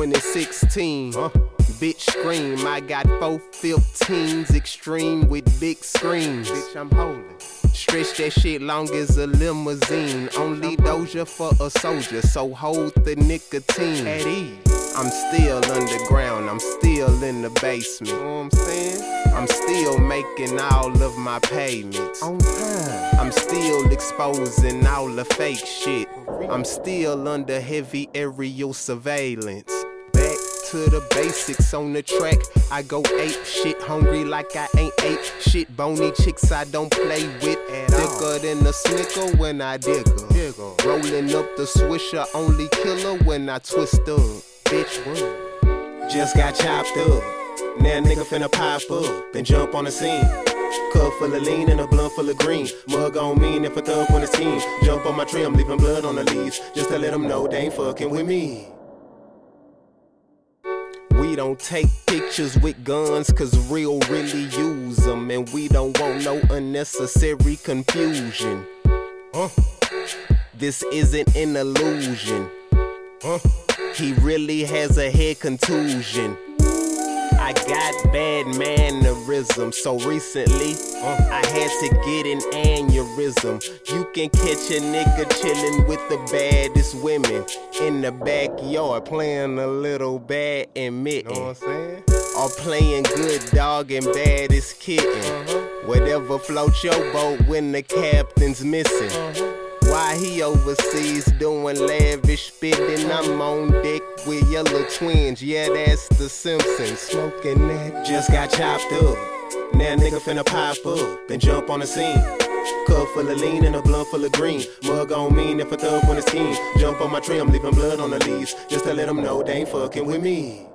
2016. Huh? Bitch scream, I got four 15s extreme with big screens. Bitch, I'm holding. Stretch that shit long as a limousine. Only doja for a soldier, so hold the nicotine. At ease. I'm still underground, I'm still in the basement. You know what I'm saying? I'm still making all of my payments. On time. I'm still exposing all the fake shit. I'm still under heavy aerial surveillance. To the basics on the track. I go ape shit, hungry like I ain't ape shit. Bony chicks I don't play with. At all. Thicker than a snicker when I dig her. Digger. Rolling up the swisher, only killer when I twist up. Bitch, what? Just got chopped up. Now nigga finna pop up and jump on the scene. Cup full of lean and a blunt full of green. Mug on me and if a thug on his team. Jump on my tree, I'm leaving blood on the leaves. Just to let them know they ain't fucking with me. We don't take pictures with guns, cause real really use them. And we don't want no unnecessary confusion. Huh? This isn't an illusion. Huh? He really has a head contusion. I got bad mannerism, so recently I had to get an aneurysm. You can catch a nigga chillin' with the baddest women in the backyard, playing a little bad and You know what I'm mitten, saying? or playing good dog and baddest kitten. Uh-huh. Whatever floats your boat when the captain's missing. Why he overseas doing lavish spitting? I'm on deck with yellow twins. Yeah, that's the Simpsons. Smoking that. Just got chopped up. Now nigga finna pop up and jump on the scene. Cup full of lean and a blunt full of green. Mug on mean if a thug on his team. Jump on my tree, I'm leaving blood on the leaves. Just to let them know they ain't fucking with me.